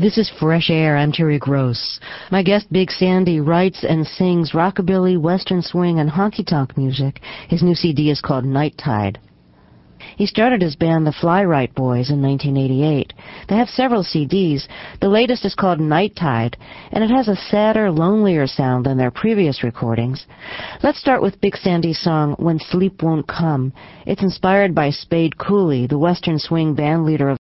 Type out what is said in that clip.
This is Fresh Air. I'm Terry Gross. My guest, Big Sandy, writes and sings rockabilly, western swing, and honky tonk music. His new CD is called Night Tide. He started his band the Fly Rite Boys in 1988. They have several CDs. The latest is called Night Tide, and it has a sadder, lonelier sound than their previous recordings. Let's start with Big Sandy's song When Sleep Won't Come. It's inspired by Spade Cooley, the western swing band leader of